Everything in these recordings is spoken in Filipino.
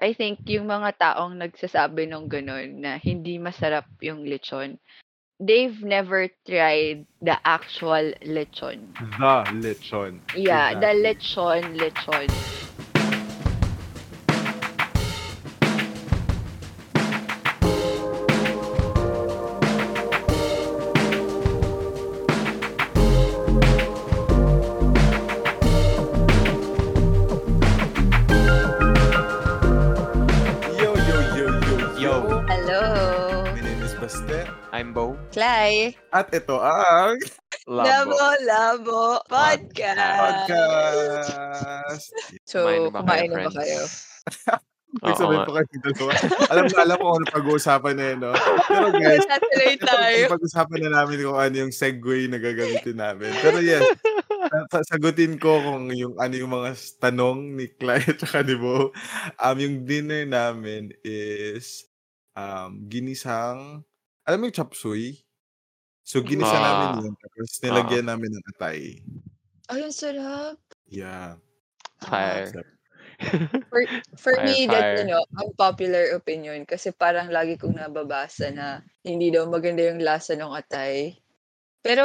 I think yung mga taong nagsasabi nung gano'n na hindi masarap yung lechon, they've never tried the actual lechon. The lechon. Yeah, the Exactly. lechon, lechon. At ito ang Labo, Labo Podcast! podcast. So, Kumain na ba kayo, Oo sabihin pa kayo dalawa. alam na alam ko kung ano pag-uusapan na yun, no? Pero guys, Natuloy tayo. pag-usapan na namin kung ano yung segue na gagamitin namin. Pero yes, sa- sagutin ko kung yung ano yung mga tanong ni Clyde at ni Bo. Um, yung dinner namin is um, ginisang, alam mo yung chop suey? So, ginisa Ah. namin yun. Tapos nilagyan namin ng atay. Ay, ang sarap. Yeah. Fire. For, for Fire, me, that's, fire. you know, ang popular opinion. Kasi parang lagi kong nababasa na hindi daw maganda yung lasa ng atay. Pero,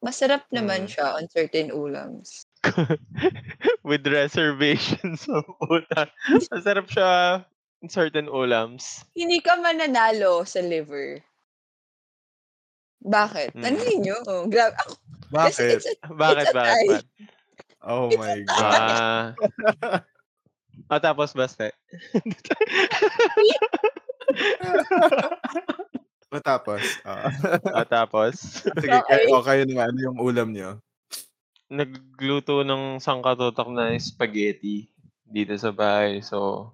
masarap naman Mm. siya on certain ulams. With reservations of puta. Masarap siya in certain ulams. Hindi ka mananalo sa liver. Bakit? Mm. Tanungin nyo. Oh, grab. Ako, Bakit? it's a, Bakit, It's a bakit, bakit? Oh it's my God. Ah. Ah, tapos. Matapos. ah. ah, tapos Sige, Okay. kayo, o kayo na ano yung ulam nyo? nagluto ng sangkatutak na spaghetti dito sa bahay. So,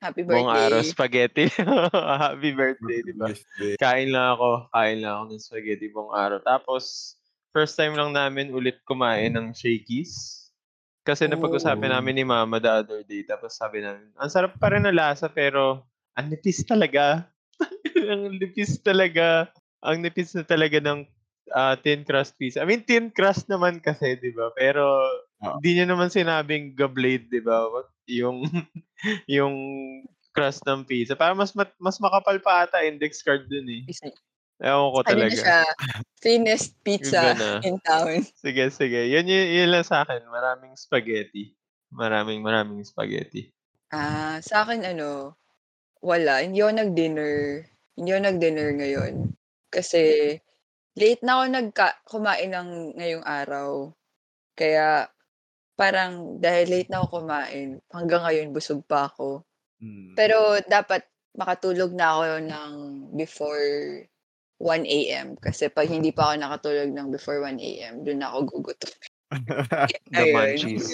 happy buong araw birthday. spaghetti. Happy birthday, di ba? Birthday. Kain lang ako. Kain lang ako ng spaghetti buong araw. Tapos, first time lang namin ulit kumain ng shakies. Kasi napag-usapan Oh. namin ni Mama the other day. Tapos sabi namin, ang sarap pa rin na lasa pero ang nipis talaga. ang nipis talaga. Ang nipis na talaga ng ah, thin crust pizza. I mean, thin crust naman kasi, di ba? Pero, Oo. hindi niya naman sinabing gablade, di ba? Yung, yung crust ng pizza. Para mas mas makapal pa ata index card dun eh. Isa- Ewan ko Ano na talaga. siya? Thinnest pizza in town. Sige, sige. Yun, yun, yun lang sa akin. Maraming spaghetti. Maraming, maraming spaghetti. Ah, sa akin ano, wala. Hindi ako nag-dinner. Hindi ako nag-dinner ngayon. Kasi late na ako nagka kumain ng ngayong araw. Kaya parang dahil late na ako kumain, hanggang ngayon busog pa ako. Mm. Pero dapat makatulog na ako ng before 1 a.m. Kasi pag hindi pa ako nakatulog ng before 1 a.m., doon ako gugutom. The munchies.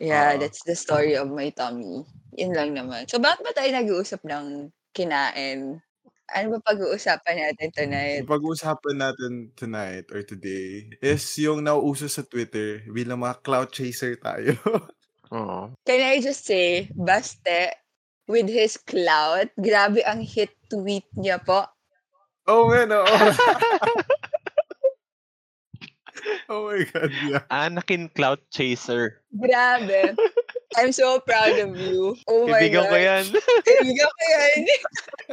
Yeah, Oo. that's the story of my tummy. Yun lang naman. So, bakit ba tayo nag-uusap ng kinain? Ano ba pag-uusapan natin tonight? Yung pag-uusapan natin tonight or today is yung nauuso sa Twitter bilang mga cloud chaser tayo. Oo. Can I just say, Baste, with his clout, grabe ang hit tweet niya po. oh man, oo. oh my God, yeah. Anakin Cloud Chaser. Grabe. I'm so proud of you. Oh my Ibigan God. ko yan. Ibigan ko yan.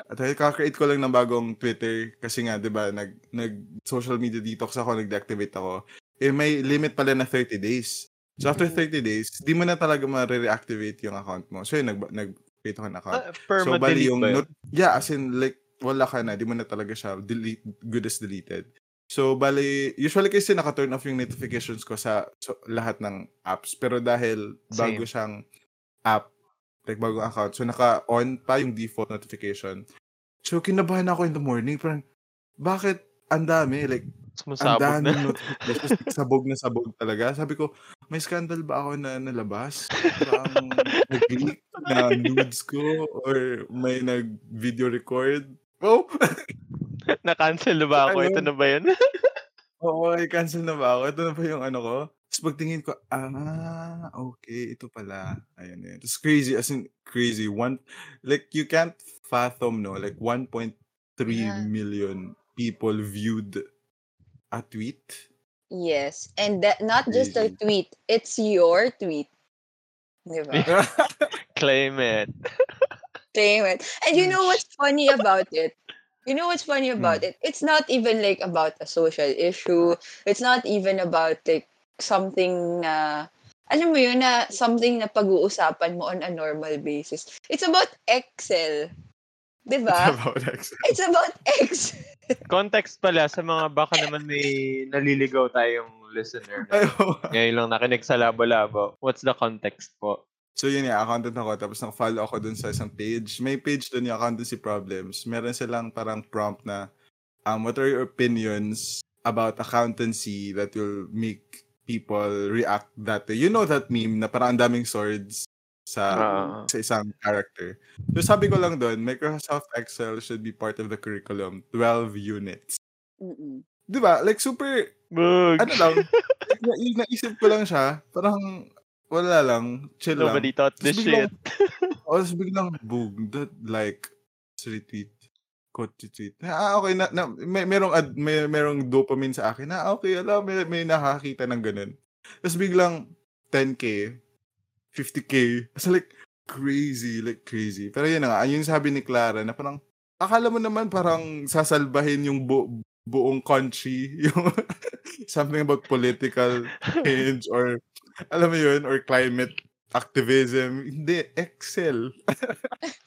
At dahil kaka-create ko lang ng bagong Twitter kasi nga, di ba, nag, nag social media detox ako, nag-deactivate ako. Eh, may limit pala na 30 days. So, after 30 days, di mo na talaga ma-reactivate yung account mo. So, yun, nag, nag-create ako ng account. Ah, So, bali yung, not- yeah, as in, like, wala ka na, di mo na talaga siya, delete, good as deleted. So, bali, usually kasi naka-turn off yung notifications ko sa so, lahat ng apps. Pero dahil bago Same. siyang app, like bagong account, so naka-on pa yung default notification. So, kinabahan ako in the morning, parang, bakit ang dami? Like, ang Sumasabog na. notifications, sabog na sabog talaga. Sabi ko, may scandal ba ako na nalabas? Parang nag-leak na nudes ko or may nag-video record? Oh! Na-cancel na ba ako? Ano? Ito na ba yun? Oo, okay, cancel na ba ako? Ito na ba yung ano ko? Tapos pagtingin ko, ah, okay, ito pala. Ayan, ayan. It's crazy, as in, crazy. One, like, you can't fathom, no? Like, 1.3 Yeah. million people viewed a tweet. Yes. And that not just a Crazy. tweet. It's your tweet. Di ba? Claim it. Entertainment. And you know what's funny about it? You know what's funny Hmm. about it? It's not even like about a social issue. It's not even about like something na alam mo yun na something na pag-uusapan mo on a normal basis. It's about Excel. 'Di It's ba? about Excel. It's about Excel. Context pala sa mga baka naman may naliligaw tayong listener. Na ngayon lang nakinig sa Labo-Labo. What's the context po? So yun nga, accountant ako. Tapos nag-follow ako dun sa isang page. May page dun yung accountancy problems. Meron silang parang prompt na, um, what are your opinions about accountancy that will make people react that way? You know that meme na parang ang daming swords sa Ah. sa isang character. So sabi ko lang dun, Microsoft Excel should be part of the curriculum. 12 units. Mm-mm. Di ba? Like super Bug. ano lang, na, yung naisip ko lang siya, parang wala lang, chill lang. Nobody thought this biglang- shit. O, tapos biglang, boom, that, like, retweet, quote retweet. Ah, okay, na, na, may, merong, ad, may, merong dopamine sa akin. Ah, okay, alam, may, may nakakita ng ganun. Tapos biglang, 10k, 50k. Tapos like, crazy, like crazy. Pero yun na nga, yung sabi ni Clara, na parang, akala mo naman parang sasalbahin yung bu- buong country, yung something about political change or alam mo yun, or climate activism. Hindi, Excel.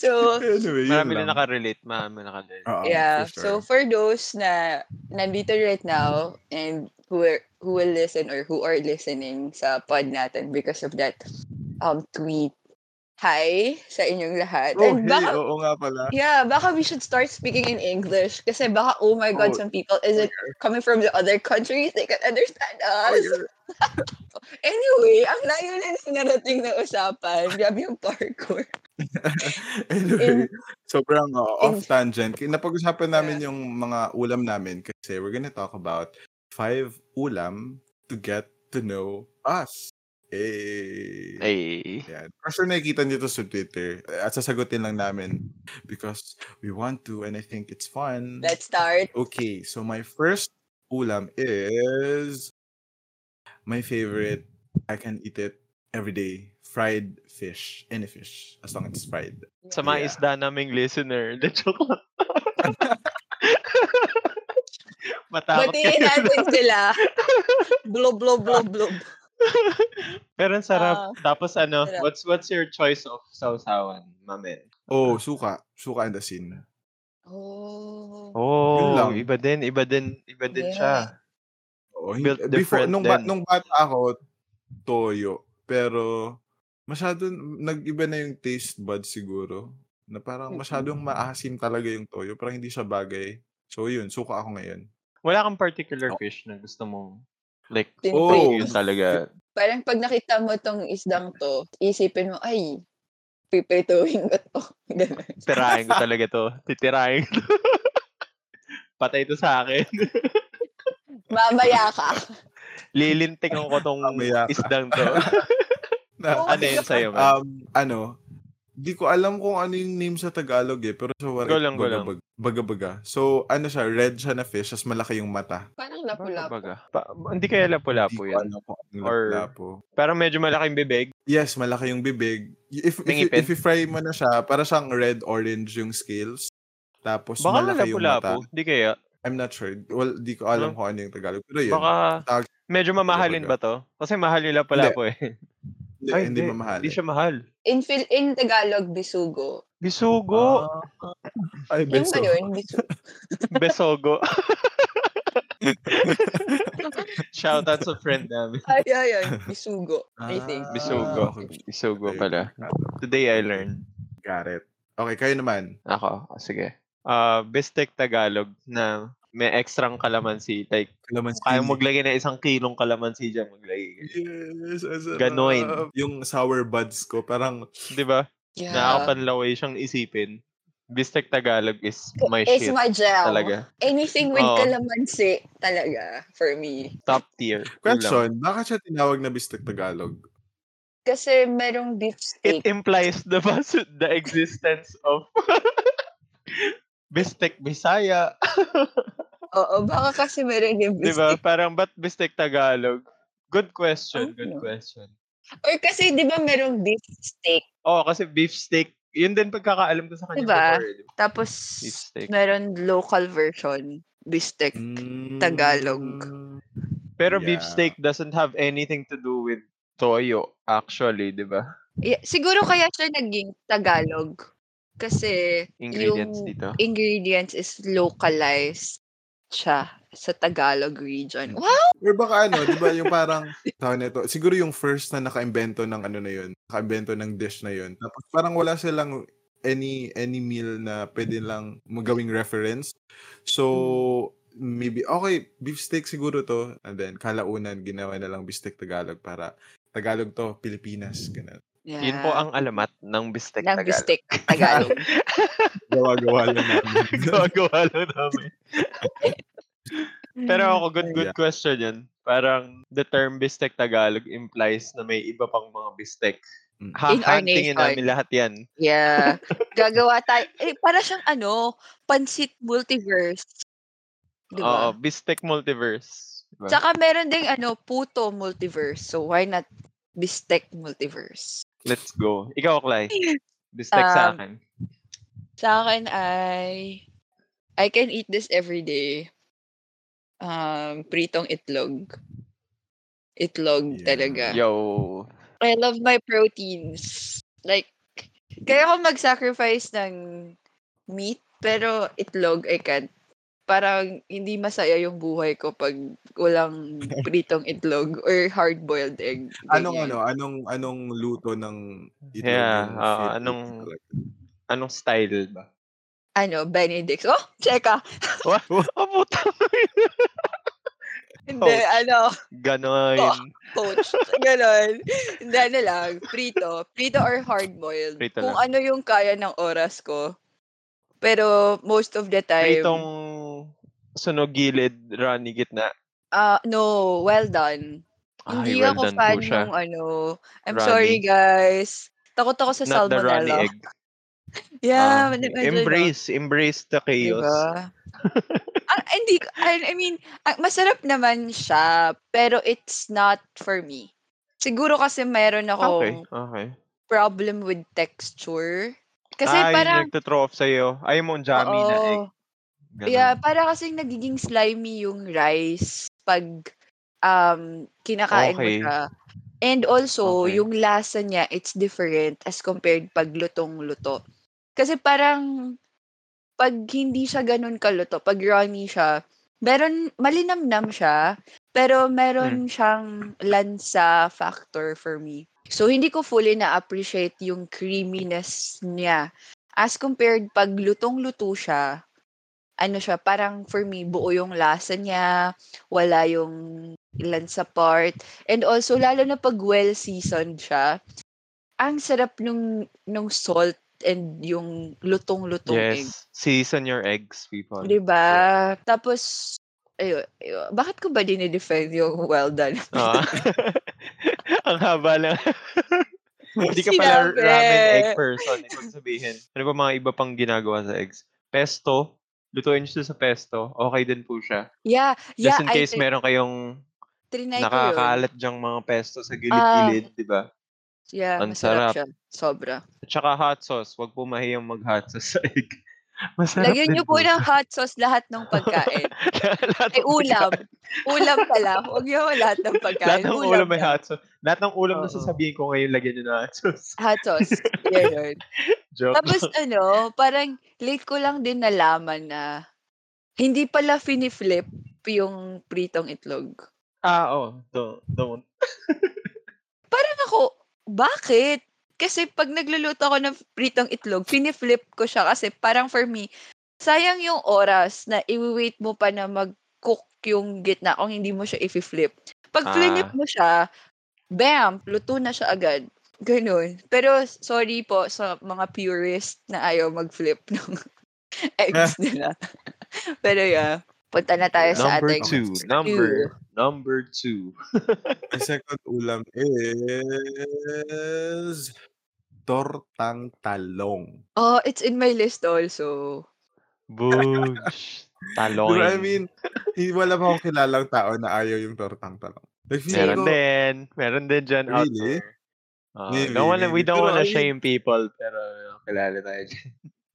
So, anyway, yun Marami na nakarelate. Marami na nakarelate. Oo, yeah. for sure. So for those na nandito right now and who are, who will listen or who are listening sa pod natin because of that um tweet. Hi sa inyong lahat. oh, and hey, baka, oo nga pala. yeah, baka we should start speaking in English kasi baka oh my god, Oh, some people is it coming from the other countries they can understand us. Anyway, ang layo na ng narating na usapan. Grabe yung parkour. anyway, sobrang uh, in- off tangent. Napag-usapan namin yung mga ulam namin kasi we're gonna talk about five ulam to get to know us. Eh. Ay. Yan. For sure nakikita nyo to sa Twitter. At sasagutin lang namin because we want to and I think it's fun. Let's start. Okay, so my first ulam is my favorite. I can eat it every day. Fried fish. Any fish. As long as it's fried. Sa mga Yeah. isda naming listener. The joke lang. Matakot Batiin kayo. natin sila. Blob, blob, blob, blob. Pero ang sarap. Ah, Tapos ano, sarap. what's what's your choice of sausawan, mamen? Oh, suka. Suka and asin. Oh. Oh, lang. iba din, iba din, iba din Yeah. siya. Oh, Built before, nung, ba- din. nung bata ako, toyo. Pero, masyado, nag-iba na yung taste bud siguro. Na parang masyadong maasim talaga yung toyo. Parang hindi siya bagay. So, yun. Suka ako ngayon. Wala kang particular Oh. fish na gusto mong like. Oh. yun talaga. Parang pag nakita mo tong isdang to, isipin mo, ay, pipituhin ko to. Ganun. Tirahin ko talaga to. Titirahin ko to. Patay to sa akin. Mamaya ka. Lilintikan ko tong Mamaya ka. isdang to. Na, ano yun sa'yo, man? um, ano, di ko alam kung ano yung name sa Tagalog eh. Pero sa Waray, Go lang, go lang. baga, baga, baga. So, ano siya, red siya na fish, tas malaki yung mata. Parang baga. Pa- hindi kaya lapu-lapu Hindi ko yan. alam kung anong Or- lapu-lapu. Parang medyo malaking bibig. Yes, malaki yung bibig. If, if, if, if i-fry mo na siya, para siyang red-orange yung scales. Tapos Baka malaki yung mata. Hindi kaya. I'm not sure. Well, di ko alam Huh? kung ano yung Tagalog. Pero yun. Baka Tawag- medyo mamahalin ba to? Kasi mahal yung lapu-lapu eh. Hindi, Ay, hindi mamahal. Hindi siya mahal. In, in Tagalog, bisugo. Bisugo. Ay, Yung beso. ba yun? Bisugo. Besogo. Shoutout sa friend namin. Ay, ay, ay. Bisugo. I think. Ah, Bisugo. okay. Bisugo pala. Today I learned. Got it. Okay, kayo naman. Ako, sige. Ah, Bistek Tagalog na may extrang kalamansi. Like, Kalamansi. kaya maglagay na isang kilong kalamansi dyan. Maglagay. Yes, sarap. Ganoin. Yung sour buds ko, parang, Di ba? Yeah. Nakakapanlaway siyang isipin. Bistek Tagalog is my It's shit. my jam. Talaga. Anything with Oo. calamansi talaga for me. Top tier. Question, bakit siya tinawag na Bistek Tagalog? Kasi merong beef It implies the, the existence of Bistek Bisaya. Oo, baka kasi meron yung Di beef ba? steak. Parang ba't Bistek Tagalog? Good question, good Ano? question. Or kasi di ba merong beef steak? Oh, kasi beef steak yun din pagkakaalam ko sa kanya Diba? before. eh, di ba? Tapos, Beef steak. meron local version, bistek. Tagalog. Mm, Pero Yeah. beef steak doesn't have anything to do with toyo, actually, di ba? Yeah, siguro kaya siya naging Tagalog. Kasi Ingredients yung dito. ingredients is localized siya sa Tagalog region. Wow! Or baka ano, di ba yung parang, tawag nito, siguro yung first na naka-invento ng ano na yun, naka-invento ng dish na yun. Tapos parang wala silang any any meal na pwede lang magawing reference. So, maybe, okay, beef steak siguro to. And then, kalaunan, ginawa na lang beef steak Tagalog para Tagalog to, Pilipinas. Ganun. Yeah. Yun po ang alamat ng bistek ng Tagalog. bistek Tagalog. Gawa-gawa lang namin. Gagawa lang namin. Pero ako, good, good Yeah. question yun. Parang the term bistek Tagalog implies na may iba pang mga bistek. Mm. In our Hahantingin namin lahat yan. Yeah. Gagawa tayo. Eh, para siyang ano, pansit multiverse. Di Oo, bistek multiverse. Diba? Tsaka meron ding ano, puto multiverse. So why not bistek multiverse? Let's go. Ikaw, Clay. Bistek sa Um, akin. Sa akin ay I can eat this every day. Um, pritong itlog. Itlog Yeah. talaga. Yo. I love my proteins. Like, kaya ako mag-sacrifice ng meat, pero itlog, I can't. Parang hindi masaya yung buhay ko pag walang pritong itlog or hard-boiled egg. Anong ano, anong anong luto ng itlog Yeah, yung ah, favorite anong-? Anong style ba? Ano, Benedict. Oh, cheka. What? Oh, puta. Hindi, Ouch. ano, Ganon. coach. Ganon. Hindi, ano lang, prito. Prito or hard-boiled. Prito Kung lang. ano yung kaya ng oras ko. Pero most of the time, Pritong sunog gilid, runny gitna. ah no, well done. Ay, Hindi well ako done fan po siya. ng ano. I'm Runny. sorry guys. Takot ako sa Not the runny salmonella. egg. Yeah, Ah, medyo- medyo, no? embrace, embrace the chaos. Diba? ah, hindi, I, I mean, ah, masarap naman siya, pero it's not for me. Siguro kasi meron Okay, akong okay. problem with texture. Kasi ah, parang, off sa'yo. Ayaw mo ang jammy na egg. Oo, Ganon. yeah, para kasing nagiging slimy yung rice pag um, kinakain Okay. mo siya. And also, Okay. yung lasa niya, it's different as compared pag lutong-luto. Kasi parang, pag hindi siya ganun kaluto, pag runny siya, meron, malinamnam siya, pero meron Hmm. siyang lansa factor for me. So, hindi ko fully na-appreciate yung creaminess niya. As compared, pag lutong-luto siya, ano siya, parang for me, buo yung lasa niya, wala yung ilan sa part. And also, lalo na pag well-seasoned siya, ang sarap nung, nung salt and yung lutong-lutong egg. Yes. Season your eggs, people. Diba? Tapos, ayun, ayun, bakit ko ba dinidefend yung well done? Ah. ang haba lang. Hindi ka pala Sinabi. ramen egg person. Ibig sabihin. Ano ba mga iba pang ginagawa sa eggs? Pesto. Lutuin nyo siya sa pesto. Okay din po siya. yeah, yeah, Just in case I, meron kayong trinay nakakalat dyang mga pesto sa gilid-gilid, di ba? Yeah, Ang masarap sarap. siya. Sobra. At saka hot sauce. Huwag po mahiyang mag-hot sauce sa egg. Masarap Lagyan niyo po ng hot sauce lahat ng pagkain. Lahat Ay, ng ulam. Ulam pala. Huwag niyo lahat ng Lahat pagkain. ng ulam may lang. hot sauce. Lahat ng ulam na Oo. sasabihin ko ngayon, lagyan nyo na hot sauce. Hot sauce. Yan yun. Joke Tapos lang. ano, parang late ko lang din nalaman na hindi pala finiflip yung pritong itlog. Ah, oh. Don't. don't. Parang ako, bakit? Kasi pag nagluluto ako ng pritong itlog, finiflip ko siya kasi parang for me, sayang yung oras na i-wait mo pa na mag-cook yung gitna kung hindi mo siya i-flip. Pag Ah. flip mo siya, bam, luto na siya agad. Ganun. Pero sorry po sa mga purist na ayaw mag-flip ng eggs nila. Pero yeah, punta na tayo sa Number ating two. Number. Number two. Ang second ulam is tortang talong. Oh, it's in my list also. Boosh. Di Talong. I mean, hindi wala pa akong kilalang tao na ayaw yung tortang talong. Like, Meron ko, din. Meron din dyan out Really? there. Uh, Maybe, don't wanna, we don't wanna ayun- shame people, pero magkalala tayo dyan.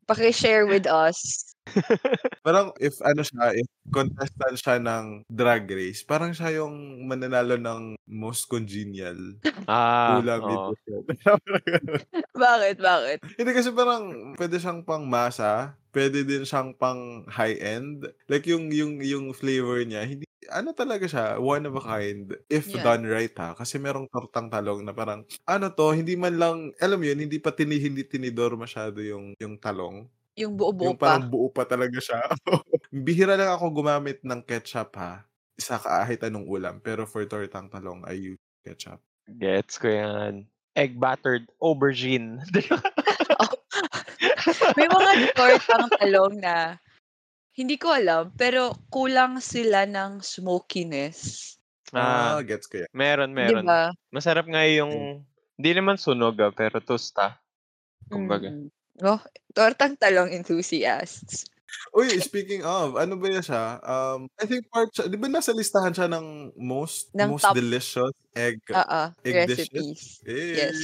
Paki-share with us. Parang if ano siya, if contestant siya ng Drag Race, parang siya yung mananalo ng most congenial Ah, ulam episode. Bakit, bakit? Hindi kasi parang pwede siyang pang masa, pwede din siyang pang high end. Like yung yung yung flavor niya, hindi ano talaga siya, one of a kind if Yeah. done right ha. Kasi merong tortang talong na parang ano to, hindi man lang alam yun, hindi pa tini hindi tinidor masyado yung yung talong. Yung buo-buo Yung pa. parang buo pa talaga siya. Bihira lang ako gumamit ng ketchup ha. Sa kahit anong ulam. Pero for tortang talong, I use ketchup. Gets ko yan. Egg battered aubergine. May mga tortang talong na hindi ko alam, pero kulang sila ng smokiness. Ah, ah, gets ko yan. meron, meron. ba? Masarap nga yung, hindi naman sunog ah, pero tosta. Kumbaga. Mm. Oh, tortang talong enthusiasts. Uy, speaking of, ano ba yan siya? Um, I think part siya, di ba nasa listahan siya ng most Ng most top- delicious egg Oo, egg dishes? recipes. Eh, Yes.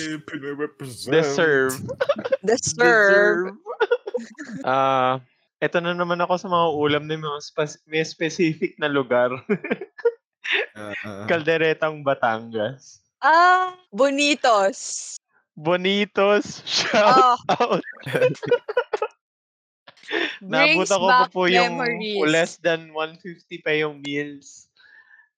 Deserve. The serve. Ah, eto na naman ako sa mga ulam na mga spas- may specific na lugar. Ah. Kalderetang Batangas. Ah, bonitos. Bonitos. Shout Oh, out. Ako pa back po yung memories. less than 150 pa yung meals.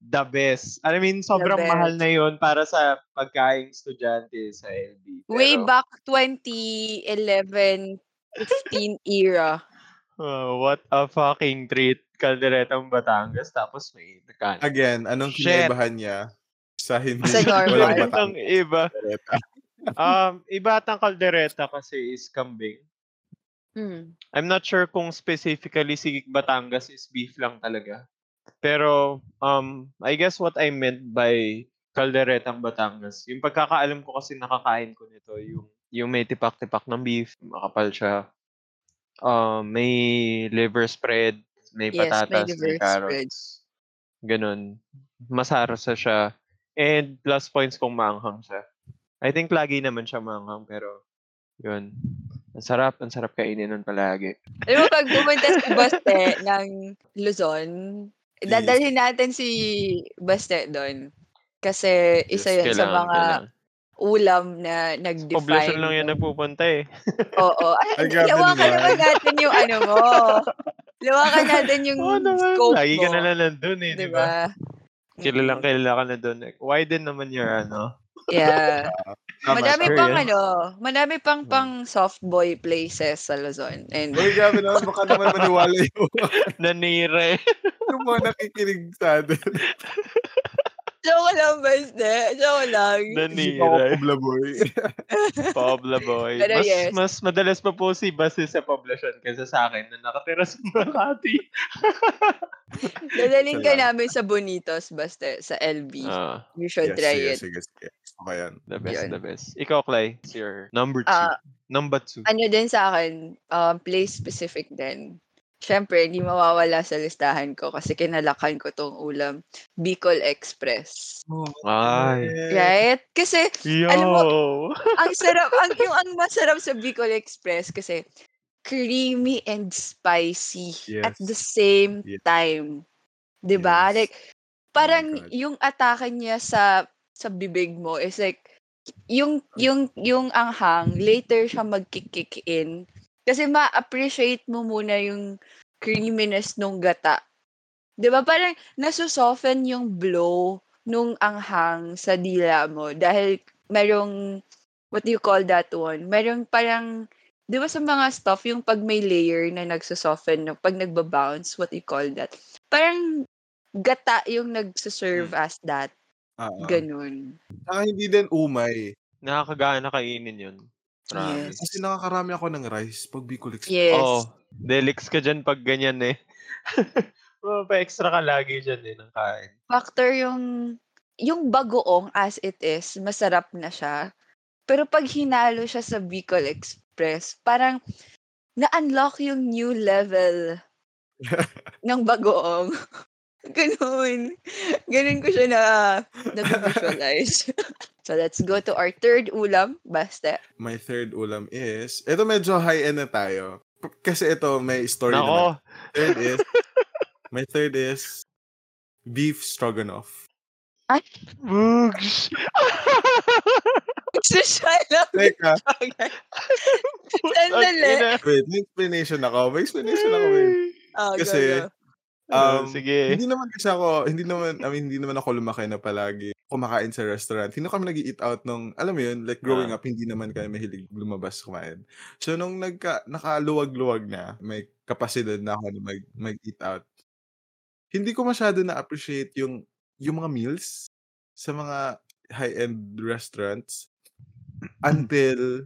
The best. I mean, sobrang mahal na yun para sa pagkain estudyante sa LB. Way Pero, back 2011, 15 era. uh, what a fucking treat. Kalderetang Batangas. Tapos may. Again, anong Shit. kinaibahan niya sa hindi Sa normal. walang Ang batang iba. Um, iba atang kaldereta kasi is kambing. Hmm. I'm not sure kung specifically si Batangas is beef lang talaga. Pero um I guess what I meant by kalderetang Batangas, yung pagkakaalam ko kasi nakakain ko nito, yung yung may tipak-tipak ng beef, makapal siya. Um, may liver spread, may Yes, may patatas, liver may carrots. Ganun. Masarasa siya. And plus points kung maanghang siya. I think lagi naman siya maanghang pero yun. Ang sarap, ang sarap kainin nun palagi. Alam mo, pag pumunta si Baste ng Luzon, dadalhin natin si Baste doon. Kasi isa yun sa mga kailangan. ulam na nag-define. Poblasyon lang yan nagpupunta eh. Oo. Ay, lawakan naman. natin yung ano mo. Lawakan natin yung Oo naman. scope Lagi mo. ka na lang nandun eh, di ba? Diba? Kilalang kilala ka na doon. eh. Widen naman your ano. Yeah. Tama Madami sure pang yan. ano, madami pang Hmm. pang soft boy places sa Luzon. And Uy, grabe naman, baka naman maniwala yung, Nanire. yung mga nakikinig sa atin. joke lang, Baste. Joke lang. Nanire. Pabla boy. Pabla boy. Pero mas, yes. mas madalas pa po si Basi sa poblasyon kaysa sa akin na nakatira sa Makati. Dadaling ka namin sa Bonitos, Baste, sa LB. Ah, you should Yes, try sige, it. sige, sige. Gusto ko yan. the best, Yun. the best. Ikaw, Clay, it's your number two. Ah, number two. ano din sa akin, um, place specific din. Siyempre, hindi mawawala sa listahan ko kasi kinalakan ko tong ulam. Bicol Express. Ay. Right? Kasi, Yo! Alam ang sarap, ang, yung ang masarap sa Bicol Express kasi creamy and spicy at Yes. the same Yes. time. 'Di ba? Yes. Like parang God. yung atake niya sa sa bibig mo is like yung yung yung anghang later siya magkick in kasi ma-appreciate mo muna yung creaminess nung gata. 'Di ba? Parang nasusoften yung blow nung anghang sa dila mo dahil merong what do you call that one? Merong parang 'di ba sa mga stuff yung pag may layer na nagsusoften no, pag nagba-bounce, what do you call that? Parang gata yung nagsuserve as that. Ah, ah. Ganun. Saka hindi din umay. Nakakagana kainin yun. Promise. Yes. Kasi nakakarami ako ng rice pag Bicol Express. Yes. Oo. Delix ka dyan pag ganyan eh. oh, pa-extra ka lagi dyan eh ng kain. Factor yung yung bagoong as it is, masarap na siya. Pero pag hinalo siya sa Bicol Express, parang na-unlock yung new level ng bagoong. Gano'n. Gano'n ko siya na nabi-visualize. so, let's go to our third ulam. Basta. My third ulam is, ito medyo high-end na tayo. Kasi ito may story naman. Nako. Third is, my third is beef stroganoff. Bugs. Social lang. Teka, Sandali. wait, may explanation ako. May explanation ako. Wait. Oh, Kasi, go, go. Um, sige. Hindi naman kasi ako, hindi naman, I mean, hindi naman ako lumaki na palagi kumakain sa restaurant. Hindi kami nag-eat out nung, alam mo yun, like growing Ah. up, hindi naman kami mahilig lumabas kumain. So, nung nagka, nakaluwag-luwag na, may kapasidad na ako na mag, mag-eat out, hindi ko masyado na-appreciate yung, yung mga meals sa mga high-end restaurants until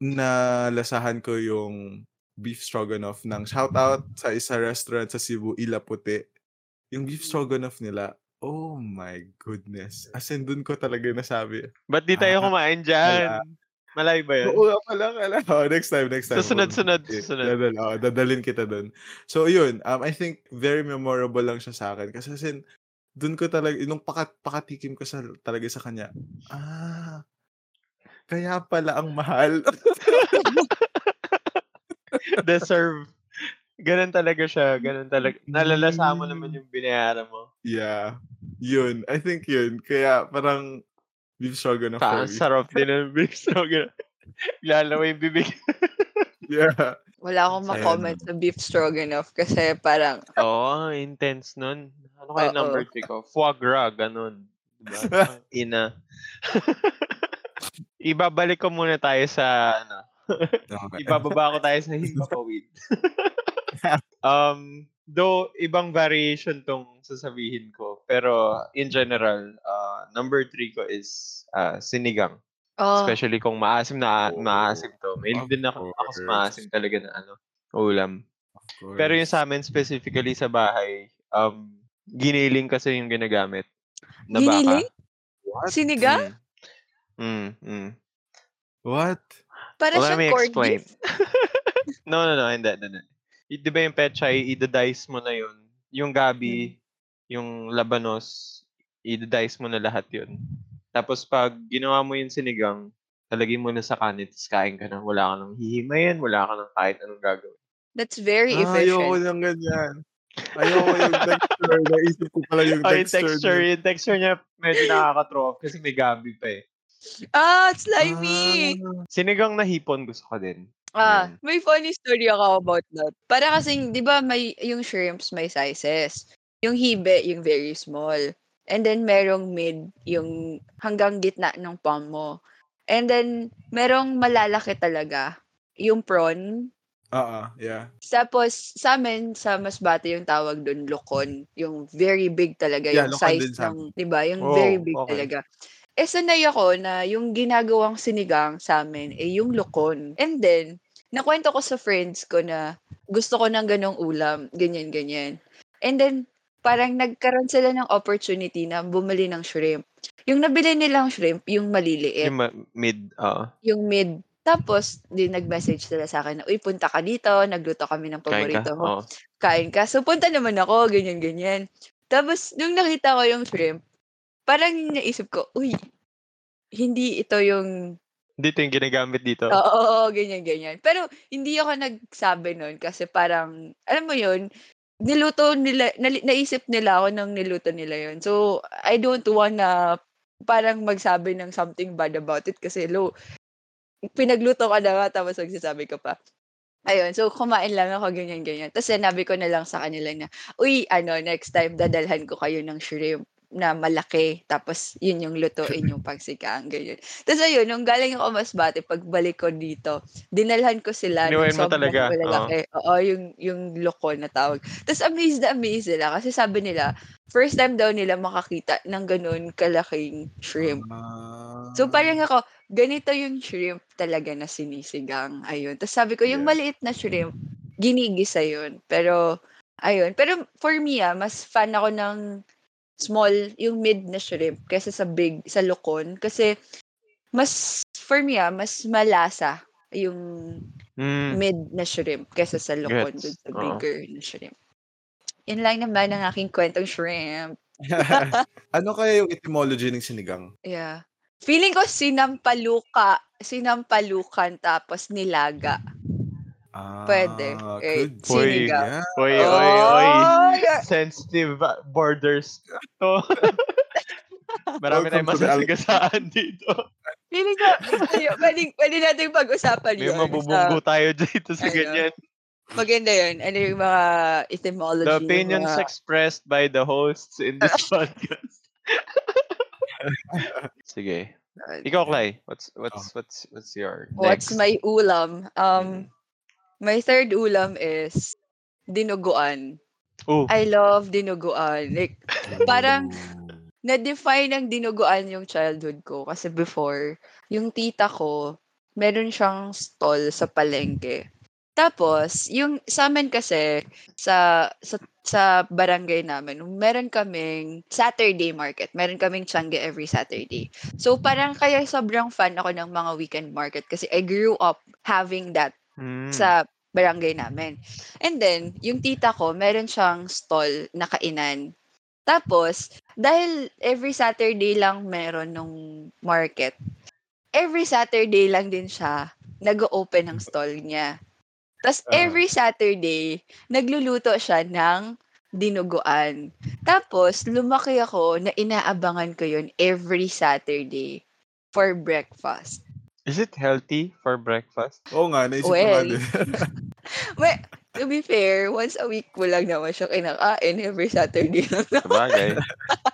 nalasahan ko yung beef stroganoff ng shoutout sa isa restaurant sa Cebu, Ila Puti. Yung beef stroganoff nila, oh my goodness. As in, dun ko talaga nasabi. Ba't di tayo Ah, kumain dyan? Malayo ba yun? Oo nga pala, kala. Oh, next time, next time. Sa sunod-sunod, Okay, sunod. Dadal, oh, dadalin kita dun. So, yun. Um, I think very memorable lang siya sa akin. Kasi as in, dun ko talaga, nung pakat, pakatikim ko sa, talaga sa kanya, ah, kaya pala ang mahal. Deserve. Ganun talaga siya. Ganun talaga. Nalalasa mo naman yung binayaran mo. yeah. Yun. I think yun. Kaya parang beef stroganoff for me. sarap din ng beef stroganoff. Lalawa yung bibig. Yeah. Wala akong Sayang ma-comment sa beef stroganoff kasi parang, Oo, oh, intense nun. Ano kaya number 3 ko? Foie gras, ganun. Diba? Ina. Ibabalik ko muna tayo sa, ano. ibababa ko tayo sa himpapawid. um, though, ibang variation tong sasabihin ko. Pero, in general, uh, number 3 ko is uh, sinigang. oh, Especially kung maasim na Oh, maasim to. May of din ako, ako sa course. maasim talaga na ano, ulam. Of course. Pero yung sa amin specifically sa bahay, um, giniling kasi yung ginagamit. Na Giniling? baka. What? sinigang? Mm, mm, mm. What? Para Well, let siyang me corned explain. beef. no, no, no, hindi, hindi. Di ba yung pechay, i-dice mo na yun. Yung gabi, yung labanos, i-dice mo na lahat yun. Tapos pag ginawa mo yung sinigang, talagay mo na sa kanin, tapos kain ka na. Wala ka nang hihimayin, wala ka nang kahit anong gagawin. That's very Ah, ayoko efficient. ng ganyan. Ayoko yung texture. Naisip ko pala yung yung texture. texture, niya. yung texture niya medyo nakaka-throw off kasi may gabi pa eh. Ah, it's slimy! Ah, Sinigang na hipon gusto ko din. Ah, Yun. may funny story ako about that. Para kasing, di ba, may, yung shrimps may sizes. Yung hibe, yung very small. And then, merong mid, yung hanggang gitna ng palm mo. And then, merong malalaki talaga. Yung prawn. Oo, yeah. Tapos, sa amin, sa Masbate, yung tawag doon, lokon. Yung very big talaga. Yeah, yung size ng, di ba? Yung Oh, very big okay. talaga. Eh, sanay ako na yung ginagawang sinigang sa amin, eh, yung lokon. And then, nakwento ko sa friends ko na gusto ko ng ganong ulam, ganyan, ganyan. And then, parang nagkaroon sila ng opportunity na bumili ng shrimp. Yung nabili nilang shrimp, yung maliliit, Yung ma- mid, oo. yung mid. Tapos, di nag-message sila sa akin na, uy, punta ka dito, nagluto kami ng kain ka. paborito mo Oo. kain ka. So, punta naman ako, ganyan, ganyan. Tapos, nung nakita ko yung shrimp, parang naisip ko, uy, hindi ito yung, Dito yung ginagamit dito. oo, oo, ganyan, ganyan. Pero, hindi ako nagsabi nun kasi parang, alam mo yun, niluto nila, nali- naisip nila ako nang niluto nila yun. So, I don't wanna parang magsabi ng something bad about it kasi, lo, pinagluto ka na nga tapos magsasabi ka pa. Ayun, so kumain lang ako ganyan-ganyan. Tapos sinabi ko na lang sa kanila na, uy, ano, next time dadalhan ko kayo ng shrimp na malaki. Tapos yun yung lutuin yung pagsikang, ganyan. Tapos ayun, nung galing ako Masbate, pagbalik ko dito, dinalhan ko sila ng Inuwi mo talaga, oo. malalaki. Oo, yung, yung loko na tawag. Tapos amazed na amazed sila kasi sabi nila, first time daw nila makakita ng ganun kalaking shrimp. Ah. So parang ako, ganito yung shrimp talaga na sinisigang. Ayun. Tapos sabi ko, yung Yeah. maliit na shrimp, ginigisa yun. Pero, ayun. Pero for me ah, mas fan ako ng small, yung mid na shrimp kaysa sa big, sa lukon. Kasi, mas, for me ah, mas malasa yung Mm. mid na shrimp kaysa sa lukon dun sa bigger na shrimp. Yun lang naman ang aking kwentong shrimp. ano kaya yung etymology ng sinigang? Yeah. Feeling ko sinampaluka, sinampalukan tapos nilaga. Ah, Pwede. Eh, yeah. Oy, oy, oy. Oh, yeah. Sensitive borders. To. Marami tayong masasagasaan dito. Feeling ko, pwede, pwede natin pag-usapan May yun. mabubunggo Sa, tayo dito sa Ano? ganyan. maganda yun. Ano yung mga etymology. The opinions mga, expressed by the hosts in this podcast. Sige. Ikaw, Clay. What's what's what's what's your What's next? my ulam? Mm. Um, my third ulam is dinuguan. Oh, I love dinuguan. Like, Parang- na-define ng dinuguan yung childhood ko. Kasi before, yung tita ko, meron siyang stall sa palengke. Tapos, yung sa amin kasi, sa, sa, sa barangay namin, meron kaming Saturday market. Meron kaming Tiangge every Saturday. So, parang kaya sobrang fan ako ng mga weekend market kasi I grew up having that mm. sa barangay namin. And then, yung tita ko, meron siyang stall na kainan. Tapos, dahil every Saturday lang meron nung market, every Saturday lang din siya nag-open ng stall niya. Tapos, Ah. every Saturday, nagluluto siya ng dinuguan. Tapos, lumaki ako na inaabangan ko yun every Saturday for breakfast. Is it healthy for breakfast? Oo nga, naisip ko nga Well, din. Well, to be fair, once a week ko lang naman siya kinakain. Every Saturday lang naman. Sabagay.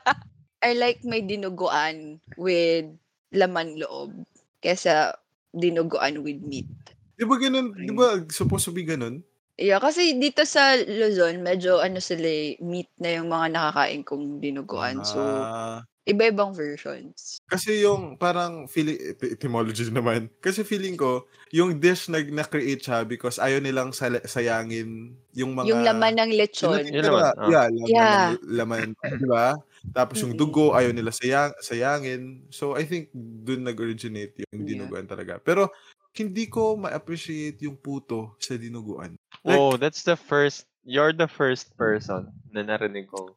I like may dinuguan with laman loob kesa dinuguan with meat. di ba ganun, di ba supposed to be ganun? Yeah, kasi dito sa Luzon, medyo ano sila eh, meat na yung mga nakakain kong dinuguan. So, Ah, iba-ibang versions. kasi yung parang feeling, et- etymology naman. Kasi feeling ko, yung dish na na-create siya because ayaw nilang sala- sayangin yung mga... yung laman ng lechon. Yung laman, ah. Yeah, laman, Yeah. ng- laman, di ba? Tapos yung dugo, ayaw nila sayang, sayangin. So, I think dun nag-originate yung Yeah. dinuguan talaga. Pero, hindi ko ma-appreciate yung puto sa dinuguan. Like- oh, that's the first, you're the first person na narinig ko.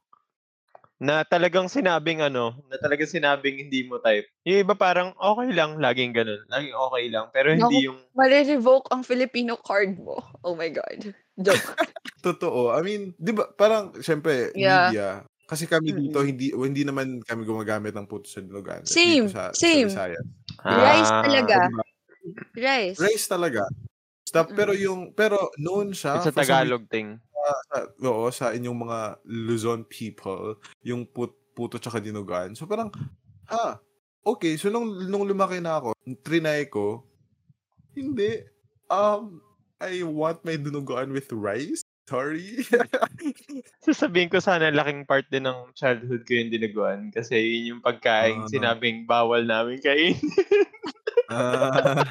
Na talagang sinabing ano, na talagang sinabing hindi mo type. Yung iba parang okay lang, laging ganun. Laging okay lang. Pero hindi yung, Mare-revoke ang Filipino card mo. Oh my God. Joke. Totoo. I mean, di ba, parang, syempre, Yeah. media. Kasi kami dito, hindi hindi naman kami gumagamit ng puto sa dinuguan. Same, sa, same. Sa Visayas. Rice Ah, talaga. Diba? Rice. Rice talaga. Stop, pero yung, pero noon siya. It's a Tagalog thing. Sa, oo, sa inyong mga Luzon people, yung put, puto tsaka dinuguan. So parang, ha, okay. So nung, nung lumaki na ako, trinay ko, hindi. Um, I want my dinuguan with rice. Sorry. Sasabihin ko sana laking part din ng childhood ko yung dinuguan kasi yun yung pagkain Ah. sinabing bawal namin kain. Ah.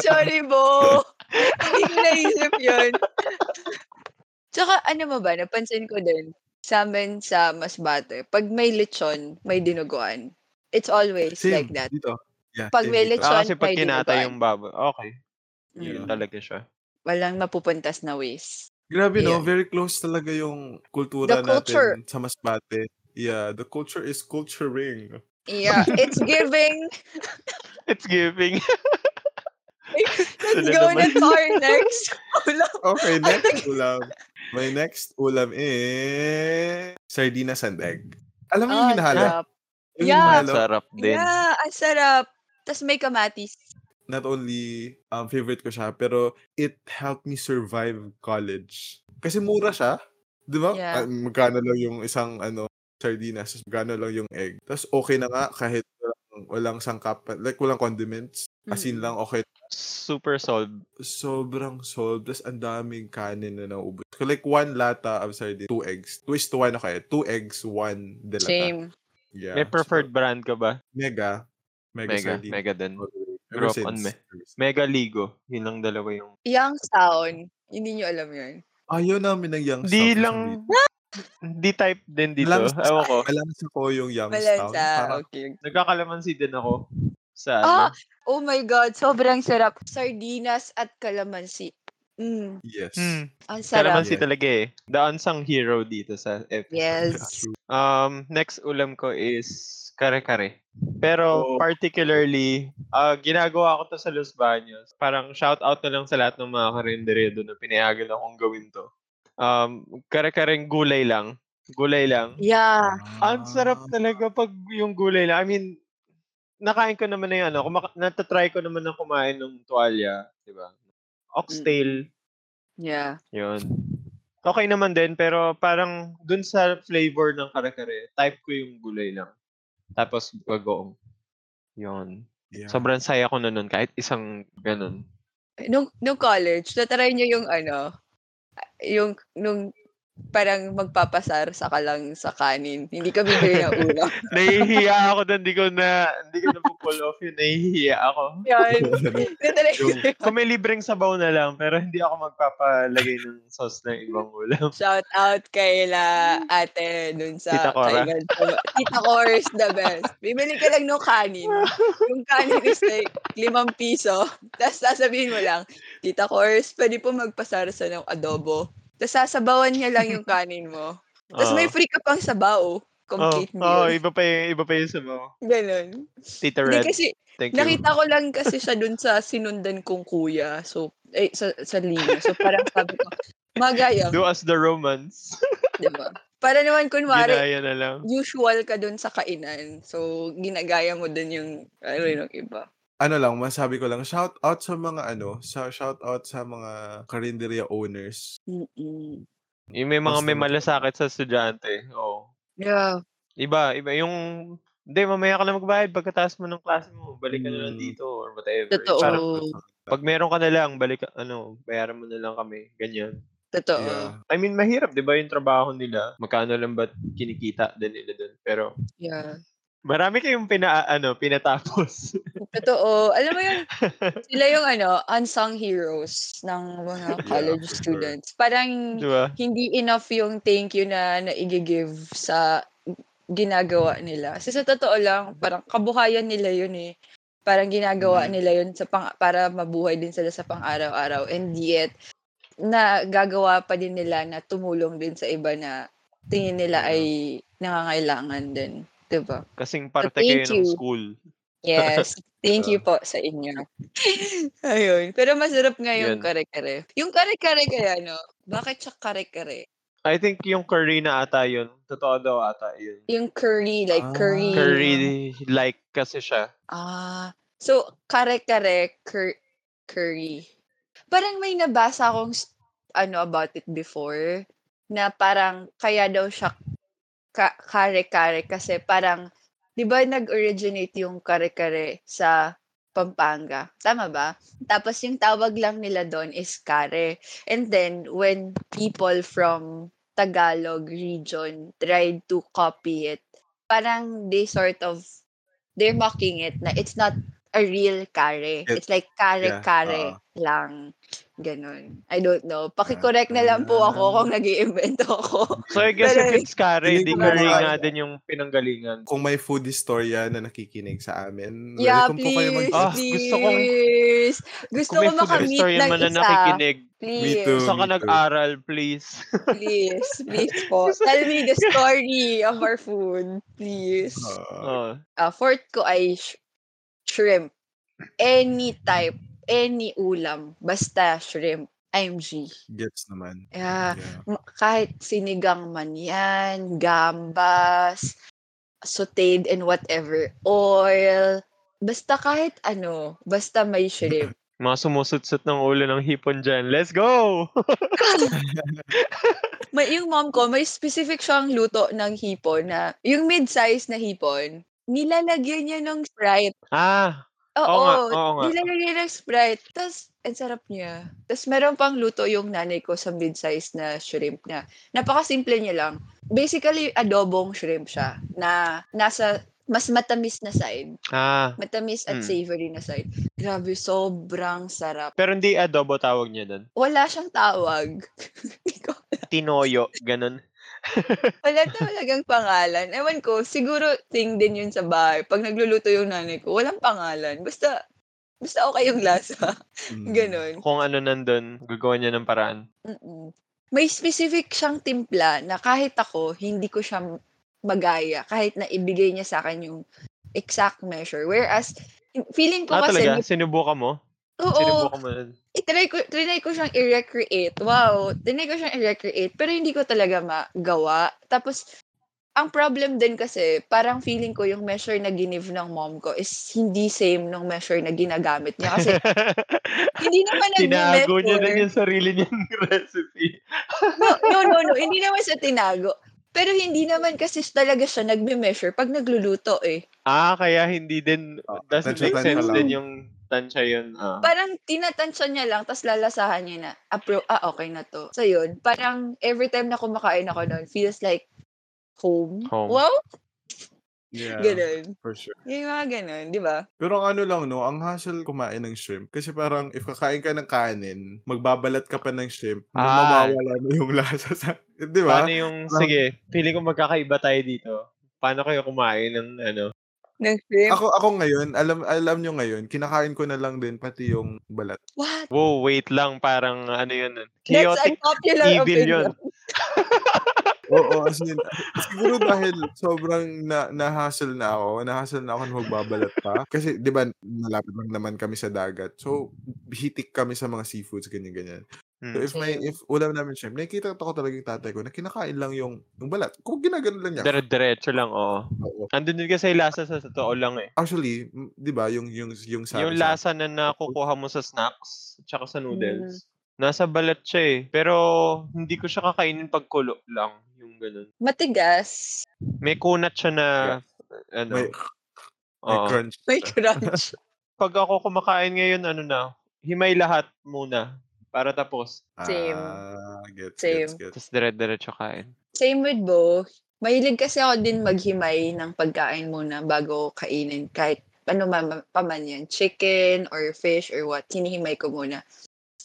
Sorry, Bo. Hindi ko naisip yun. Tsaka ano mo ba, napansin ko din, sa amin sa Masbate, pag may lechon, may dinuguan. It's always Same, like that. Dito. Yeah, Pag may dito. lechon, Ah, kasi pag may kinata dinuguan. yung babo, okay. Mm. Yun talaga siya. Walang mapupuntas na ways. Grabe no, Ayun. very close talaga yung kultura The culture. natin sa Masbate. Yeah, the culture is culturing. Yeah, it's giving. It's giving. Let's Sila go na to our next ulam. Okay, next ulam. My next ulam is sardinas and egg. Alam mo yung Ah, hinahalo? sarap. Yung Yeah. hinahalo, Sarap din. Yeah, ang sarap. Tapos may kamatis. not only um, favorite ko siya, pero it helped me survive college. Kasi mura siya. Di ba? Yeah. Ah, magkano lang yung isang ano sardinas, tapos magkano lang yung egg. Tapos okay na nga kahit walang, walang sangkap, like walang condiments. Asin Mm. lang, okay. Super solve. Sobrang solve. Tapos ang daming kanin na naubos. So, like one lata of sardines, two eggs. Two is to one okay. Two eggs, one delata. Same. Yeah. May preferred brand ka ba? So, mega. Mega, Mega. sardine. Mega din. Ever Grew up on me. Mega Ligo. Yun lang dalawa yung... Young sound. Hindi nyo alam yun. Ayaw namin ng young Di stuff. lang... Di type din dito. Malansa, Ewan ko. malansa ko yung young Malansa. stuff. Parang, Okay. Nagkakalamansi din ako. Sa Ah, ano. Oh my God, sobrang sarap. Sardinas at kalamansi. Mm, Yes. Hmm. ang sarap. Kalamansi talaga eh. The unsung hero dito sa episode. Yes. Um, next ulam ko is kare-kare. Pero Oh. particularly, ah ginagawa ko to sa Los Baños. Parang shout out na lang sa lahat ng mga karinderya doon na pinayagan akong gawin to. Um, kare-kareng gulay lang. Gulay lang. Yeah. Ang sarap talaga pag yung gulay lang. I mean, nakain ko naman na yung ano, kumaka- natatry ko naman na kumain ng tuwalya, di ba? Oxtail, Yeah. yun. Okay naman din, pero parang dun sa flavor ng kare-kare, type ko yung gulay lang. Tapos bagoong. Yun. Yeah. Sobrang saya ko na nun, kahit isang ganun. Nung, nung college, natry niyo yung ano, yung, nung parang magpapasar sa ka lang sa kanin. Hindi ka bibili ng ulam. Nahihiya ako doon, hindi ko na, hindi ko na pull off yun, nahihiya ako. Yan. Yung, kung may libreng sabaw na lang, pero hindi ako magpapalagay ng sauce ng ibang ulam. Shout out kay la ate dun sa Tita Cora. Tita Cora is the best. Bibili ka lang ng kanin. Yung kanin is like limang piso. Tapos sasabihin mo lang, Tita Cors, pwede po magpasarsa ng adobo. Tapos sasabawan niya lang yung kanin mo. Tapos may Oo. free ka pang sabaw. Complete oh, oh, meal. iba pa yung, iba pa yung sabaw. Ganon. Tita Hindi Red, kasi, thank you. nakita ko lang kasi siya dun sa sinundan kong kuya. So, eh, sa, sa linya. So, parang sabi ko, magayang, Do us the romance. diba? Para naman, kunwari, Ginaya na lang. usual ka dun sa kainan. So, ginagaya mo dun yung, ano yung iba. Ano lang, masabi ko lang, shout out sa mga ano, sa shout out sa mga karinderya owners. Mm-mm. Yung may mga Basta may malasakit sa estudyante. Oo. Yeah. Iba, iba. Yung, hindi, mamaya ka na magbayad pagkatapos mo ng klase mo. Balik ka na lang Mm. dito or whatever. Totoo. Parang, pag meron ka na lang, balik, ka- ano, bayaran mo na lang kami. Ganyan. Totoo. Yeah. I mean, mahirap, di ba, yung trabaho nila? Magkano lang ba kinikita din nila dun? Pero, Yeah. Marami kayong pina, ano, pinatapos. Totoo. Alam mo yun, sila yung ano, unsung heroes ng mga Yeah, college sure. students. Parang di ba? hindi enough yung thank you na naigi-give sa ginagawa nila. Kasi sa totoo lang, parang kabuhayan nila yun eh. Parang ginagawa Mhm. nila yun sa pang, para mabuhay din sila sa pang-araw-araw. And yet, na gagawa pa din nila na tumulong din sa iba na tingin nila Yeah. ay nangangailangan din. Diba? Kasing parte thank kayo ng you. school. Yes. Thank you po sa inyo. Ayun. Pero masarap nga yung Yun. kare-kare. Yung kare-kare kaya, no? Bakit siya kare-kare? I think yung curry na ata yun. Totoo daw ata yun. Yung curry, like Ah. curry. Curry-like kasi siya. Ah. So, kare-kare, cur- curry. Parang may nabasa akong ano about it before na parang kaya daw siya ka- kare-kare kasi parang 'di ba nag-originate yung kare-kare sa Pampanga. Tama ba? Tapos yung tawag lang nila doon is kare. And then when people from Tagalog region tried to copy it, parang they sort of they're mocking it na it's not a real kare. It- It's like kare-kare oo. lang. Ganon. I don't know. Paki-correct na lang po ako kung nag iimbento ako. So I guess Pero- if it's curry, Feeling di ko curry nga din yung pinanggalingan. Kung may food historia na nakikinig sa amin, Yeah, welcome po kayo mag please, Ah, please. gusto kong- Gusto Kung ko may food makamit ng man na isa. nakikinig, Please. Me too. saan ka nag-aral, please? Please. Please po. Tell me the story of our food. Please. Ah, Oh. Uh, fourth ko ay sh- shrimp. Any type. Any ulam. Basta shrimp. I'm G. gets naman. Yeah. Yeah. Kahit sinigang man yan, gambas, sauteed and whatever, oil, basta kahit ano, basta may shrimp. Mga sumusutsut ng ulo ng hipon dyan. Let's go! May, yung mom ko, may specific siyang luto ng hipon na, yung mid-size na hipon, nilalagyan niya ng Sprite. ah, Oo, Oo nga, oo nga. nilalagyan ng Sprite. Tapos, ang sarap niya. Tapos, meron pang luto yung nanay ko sa mid-size na shrimp na. Napakasimple niya lang. Basically, adobong shrimp siya na nasa mas matamis na side. ah. Matamis at Mm. savory na side. Grabe, sobrang sarap. Pero hindi adobo tawag niya doon. Wala siyang tawag. Tinoyo, ganun. Wala talagang pangalan. Ewan ko, siguro thing din yun sa bahay. Pag nagluluto yung nanay ko, walang pangalan. Basta, Basta okay yung lasa. Mm. Ganon. Kung ano nandun, gagawa niya ng paraan. Mm. May specific siyang timpla na kahit ako, hindi ko siya magaya. Kahit na ibigay niya sa akin yung exact measure. Whereas, feeling ko Ah, kasi, talaga? Sinubukan mo? Oo, Sinubukan mo nun? itry ko, trinay ko siyang i-recreate. Wow, trinay ko siyang i-recreate. Pero hindi ko talaga magawa. Tapos, ang problem din kasi, parang feeling ko yung measure na ginive ng mom ko is hindi same nung measure na ginagamit niya. Kasi hindi naman Tinago niya nag-measure. din yung sarili niyang recipe. No, no, no. Hindi naman sa tinago. Pero hindi naman kasi talaga siya nagme-measure pag nagluluto eh. Ah, kaya hindi din, Oh, doesn't make sense din yung tansya yun. Ah. Parang tinatansya niya lang, tapos lalasahan niya na, appro- ah, okay na to. So yun, parang every time na kumakain ako noon, feels like home. Home. Wow, Yeah, ganun. for sure. Yung mga ganun, di ba? Pero ang ano lang, no, ang hassle kumain ng shrimp. Kasi parang, if kakain ka ng kanin, magbabalat ka pa ng shrimp, Ah. mawawala na yung lasa sa... Di ba? Paano yung, Parang- sige, feeling ko magkakaiba tayo dito. Paano kayo kumain ng ano? Ng shrimp. Ako, ako ngayon, alam alam nyo ngayon, kinakain ko na lang din pati yung balat. What? Wow, wait lang, parang ano yun. That's Chaotic unpopular evil opinion. yun. Oo, as in, siguro dahil sobrang na, na-hassle na ako, na-hassle na ako na magbabalat pa. Kasi, di ba, malapit lang naman kami sa dagat. So, hitik kami sa mga seafoods, ganyan-ganyan. So, Hmm. if may, Same. if ulam namin shrimp, nakikita ko talaga yung tatay ko na kinakain lang yung, yung balat. Kung ginagano lang niya. Dire-diretso lang, oo. Oo. Andun din kasi yung lasa sa totoo lang eh. Actually, m- di ba, yung, yung, yung sabi yung sa- lasa na nakukuha mo sa snacks at saka sa Mm. noodles. Nasa balat siya eh. Pero hindi ko siya kakainin pag kulo lang. Yung ganun. Matigas. May kunat siya na ano. may, may oo. crunch. May crunch. Pag ako kumakain ngayon, ano na, himay lahat muna para tapos. Same. Ah, gets, Same. gets, gets. Tapos dire-diretso kain. Same with Bo. Mahilig kasi ako din maghimay ng pagkain muna bago kainin. Kahit ano man, pa man yan. Chicken or fish or what. Hinihimay ko muna.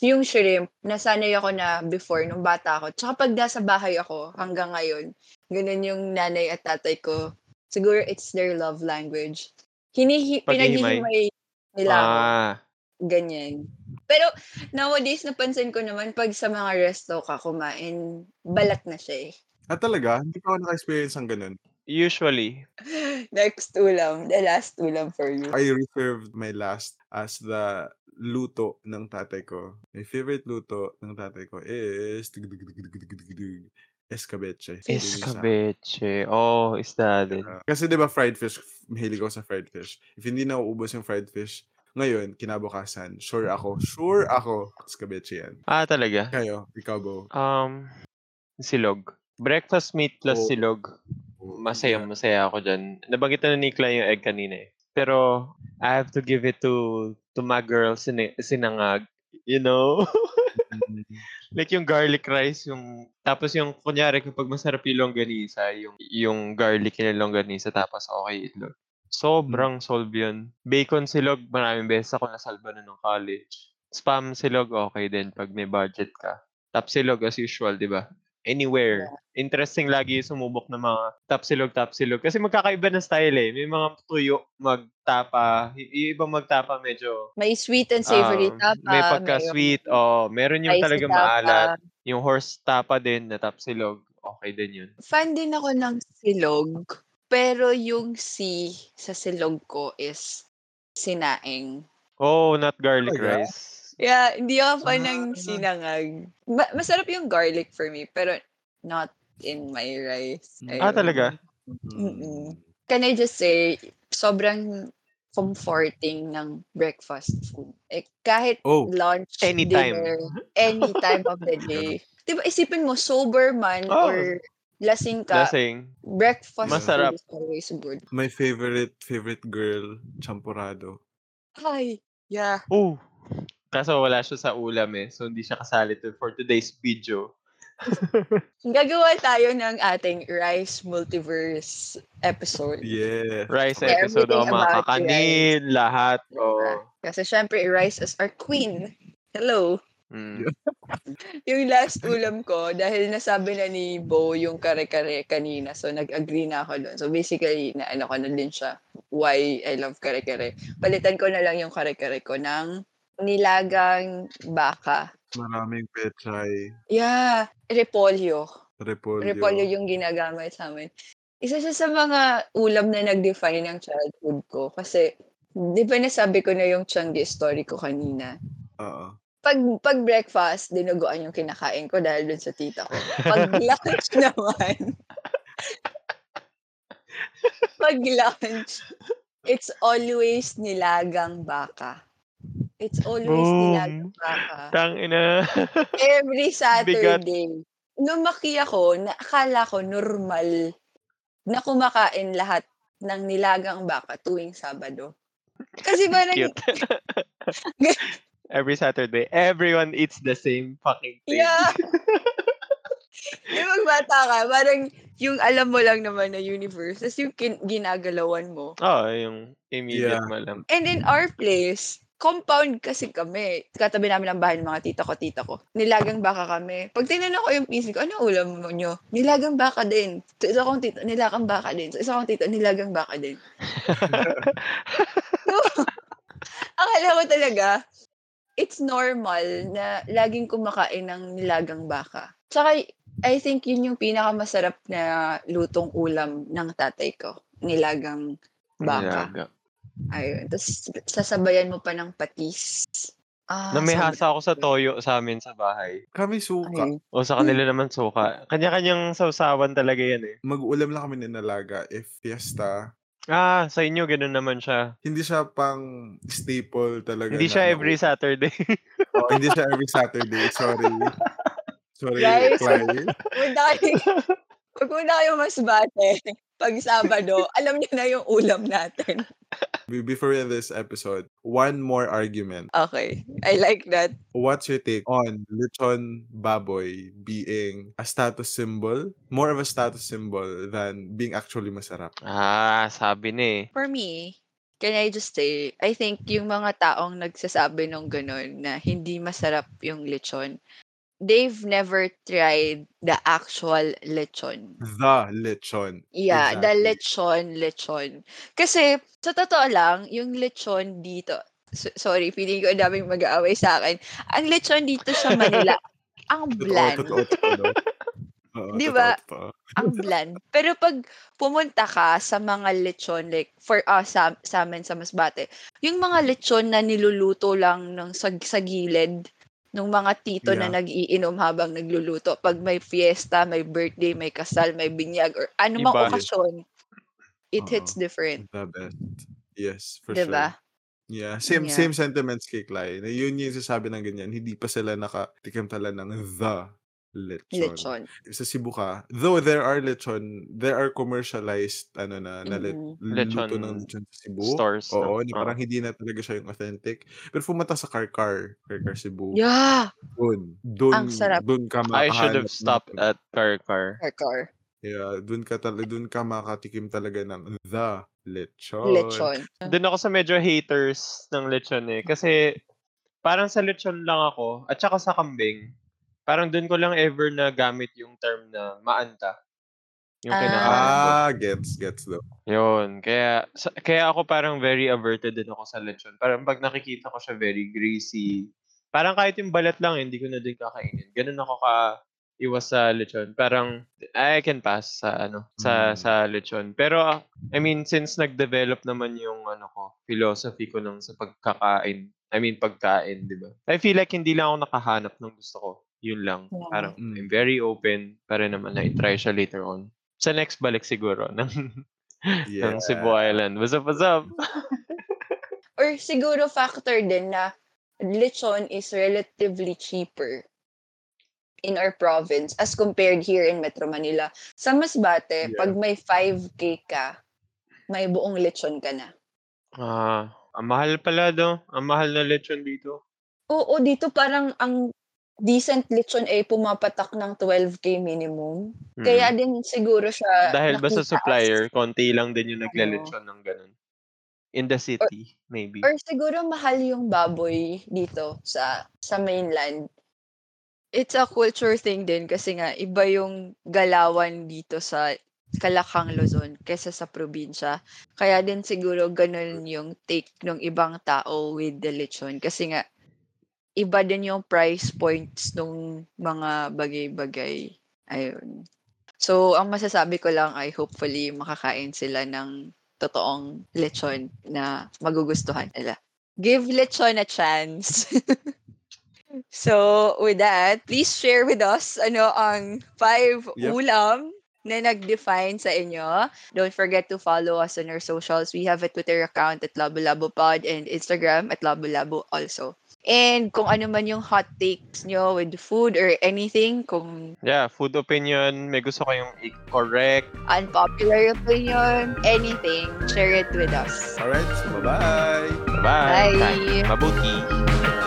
Yung shrimp, nasanay ako na before, nung bata ako. Tsaka pag nasa bahay ako, hanggang ngayon, ganun yung nanay at tatay ko. Siguro it's their love language. Hinihi, pinaghihimay nila ako. Ah, Ganyan. Pero nowadays, napansin ko naman pag sa mga resto ka kumain, balat na siya eh. Ah, talaga? Hindi ko ako naka-experience ng ganun. usually. Next ulam. The last ulam for you. I reserved my last as the luto ng tatay ko. My favorite luto ng tatay ko is escabeche. Escabeche. Oh, isda din. Ah, kasi 'di ba fried fish, mahilig ako sa fried fish. If hindi na uubos yung fried fish, ngayon kinabukasan, sure ako, sure ako, escabeche yan. Ah, talaga? Kayo, ikaw Bo. Um, silog. Breakfast meat plus Oo. silog. Masaya, masaya ako dyan. Nabanggit na ni Clay yung egg kanina eh. Pero, I have to give it to to my girl, sini- sinangag. You know? Mm. like yung garlic rice, yung... Tapos yung, kunyari, kapag masarap yung longganisa, yung, yung garlic yung longganisa, tapos okay itlog. Sobrang solve yun. Bacon silog, maraming beses ako nasalba na nung college. Spam silog, okay din pag may budget ka. Top silog as usual, di ba? Anywhere. Interesting lagi yung sumubok ng mga top silog, top silog. Kasi magkakaiba ng style eh. May mga tuyo magtapa. Y- ibang magtapa medyo May sweet and savory um, tapa. may pagka-sweet. Oh, meron yung talaga tapa. maalat. Yung horse tapa din na top silog. Okay din yun. Fan din ako ng silog. Pero yung si sa silog ko is sinaing. Oh, not garlic Talaga? rice. Yeah, hindi ako fan ng Ah. sinangag. Ma- masarap yung garlic for me, pero not in my rice. Ah, Ayun. talaga? Mm-mm. Can I just say, sobrang comforting ng breakfast food. Eh, kahit Oh, lunch, Anytime. dinner, any time of the day. Di ba, isipin mo, sober man Oh. or lasing ka, Lasing. breakfast Masarap. is always good. my favorite favorite girl, champurrado. Ay, yeah. Oh. Kaso wala siya sa ulam eh. So hindi siya kasali to for today's video. Gagawa tayo ng ating Rice Multiverse episode. Yeah. Rice Yeah, episode o everything mga kakanin, lahat. Diba? Oh. Kasi syempre, Rice is our queen. Hello. Mm. Yung last ulam ko, dahil nasabi na ni Bo yung kare-kare kanina, so nag-agree na ako doon. So basically, na ano ko na din siya, why I love kare-kare. Palitan ko na lang yung kare-kare ko ng nilagang baka. Maraming pechay, Yeah, repolyo. repolyo. Repolyo yung ginagamit sa amin. Isa siya sa mga ulam na nag-define ng childhood ko. Kasi, di ba nasabi ko na yung Changi story ko kanina? Oo. Pag, pag breakfast, dinuguan yung kinakain ko dahil dun sa tita ko. Pag lunch naman, pag lunch, it's always nilagang baka. It's always Boom. nilagang baka. Tangina. Every Saturday. Lumaki ako, na akala ko normal na kumakain lahat ng nilagang baka tuwing Sabado. Kasi parang. Every Saturday, everyone eats the same fucking thing. yeah. yung magbata ka, parang yung alam mo lang naman na universe, tapos yung kin- ginagalawan mo. Oo, oh, yung immediate Yeah. mo lang. And in our place, compound kasi kami. Katabi namin ang bahay ng mga tita ko, tita ko. Nilagang baka kami. Pag tinanong ko yung PC ko, ano ulam mo nyo? Nilagang baka din. So, isa kong tito, nilagang baka din. So, isa kong tito, nilagang baka din. So, akala ko talaga, it's normal na laging kumakain ng nilagang baka. Tsaka, I think yun yung pinakamasarap na lutong ulam ng tatay ko. Nilagang baka. Nilaga. Ayun. Tapos, sasabayan mo pa ng patis. Ah, Namihasa ako sa toyo sa amin sa bahay. Kami suka. Ayun. O sa kanila naman suka. Kanya-kanyang sausawan talaga yan eh. Mag-ulam lang kami ninalaga if fiesta. Ah, sa inyo ganun naman siya. Hindi siya pang staple talaga. Hindi na siya ano. every Saturday. Oo, hindi siya every Saturday. Sorry. Sorry, Guys. Kayo, pag punta kayo mas bate, pag Sabado, alam niyo na yung ulam natin. Be- Before we end this episode, one more argument. Okay. I like that. What's your take on lechon baboy being a status symbol? More of a status symbol than being actually masarap. ah, sabi ni eh. For me, can I just say, I think yung mga taong nagsasabi nung ganun na hindi masarap yung lechon, they've never tried the actual lechon. The lechon. Yeah, the Exactly. lechon, lechon. Kasi, sa totoo lang, yung lechon dito, so- sorry, feeling ko ang daming mag-aaway sa akin. Ang lechon dito sa Manila, ang Totoo, bland. totoo, totoo. no? Oo, Di totoo, ba? totoo. ang bland. Pero pag pumunta ka sa mga lechon, like, for us, sa, sa amin sa Masbate, yung mga lechon na niluluto lang ng sa, sa gilid, ng mga tito na Yeah. nag-iinom habang nagluluto. Pag may fiesta, may birthday, may kasal, may binyag, or ano mang Iba. okasyon, it Oo. hits different. The best. Yes, for Diba? sure. Yeah, same Yeah. same sentiments kay Clay. Na yun yung sasabi ng ganyan, hindi pa sila nakatikim tala ng the lechon. Lechon. Sa Cebu ka, though there are lechon, there are commercialized ano na, na le- Mm. Lechon luto ng lechon sa Cebu. Stores. Oo, na Oo. parang hindi na talaga siya yung authentic. Pero pumunta sa Karkar, Karkar Cebu. Yeah! Dun, dun, Ang sarap. dun ka I should have stopped ng- at Karkar. Karkar. Yeah, dun ka talaga, dun ka makatikim talaga ng the lechon. Lechon. Doon ako sa medyo haters ng lechon eh. Kasi parang sa lechon lang ako at saka sa kambing. Parang doon ko lang ever na gamit yung term na maanta. Yung Ah. kinakain ko. Ah, gets, gets though. Yun. Kaya, sa- kaya ako parang very averted din ako sa lechon. Parang pag nakikita ko siya very greasy. Parang kahit yung balat lang, hindi ko na din kakainin. Ganun ako ka iwas sa lechon. Parang I can pass sa ano sa Mm. sa lechon. Pero I mean since nag-develop naman yung ano ko, philosophy ko ng sa pagkakain. I mean pagkain, 'di ba? I feel like hindi lang ako nakahanap ng gusto ko. Yun lang. Yeah. Parang Mm. I'm very open para naman na i-try siya later on. Sa next balik siguro ng ng Cebu Island. What's up, what's up? Or siguro factor din na lechon is relatively cheaper in our province as compared here in Metro Manila. Sa Masbate, Yeah. pag may 5K ka, may buong lechon ka na. Ah, ang mahal pala do. Ang mahal na lechon dito. Oo, dito parang ang decent lechon ay pumapatak ng 12K minimum. Mm. Kaya din siguro siya Dahil ba sa nakita as- supplier, konti lang din yung naglalechon ng ganun. in the city, maybe. Or siguro mahal yung baboy dito sa sa mainland. It's a culture thing din kasi nga iba yung galawan dito sa Kalakang Luzon kaysa sa probinsya. Kaya din siguro ganun yung take ng ibang tao with the lechon kasi nga iba din yung price points nung mga bagay-bagay. Ayun. So, ang masasabi ko lang ay hopefully makakain sila ng totoong lechon na magugustuhan nila. Give lechon a chance. so, with that, please share with us ano ang five Yep. ulam na nag-define sa inyo. Don't forget to follow us on our socials. We have a Twitter account at Labo Labo Pod and Instagram at Labo Labo also. And kung ano man yung hot takes nyo with food or anything, kung Yeah, food opinion, may gusto kayong i-correct. unpopular opinion, anything, share it with us. Alright, so bye-bye! Bye! Bye. Mabuti!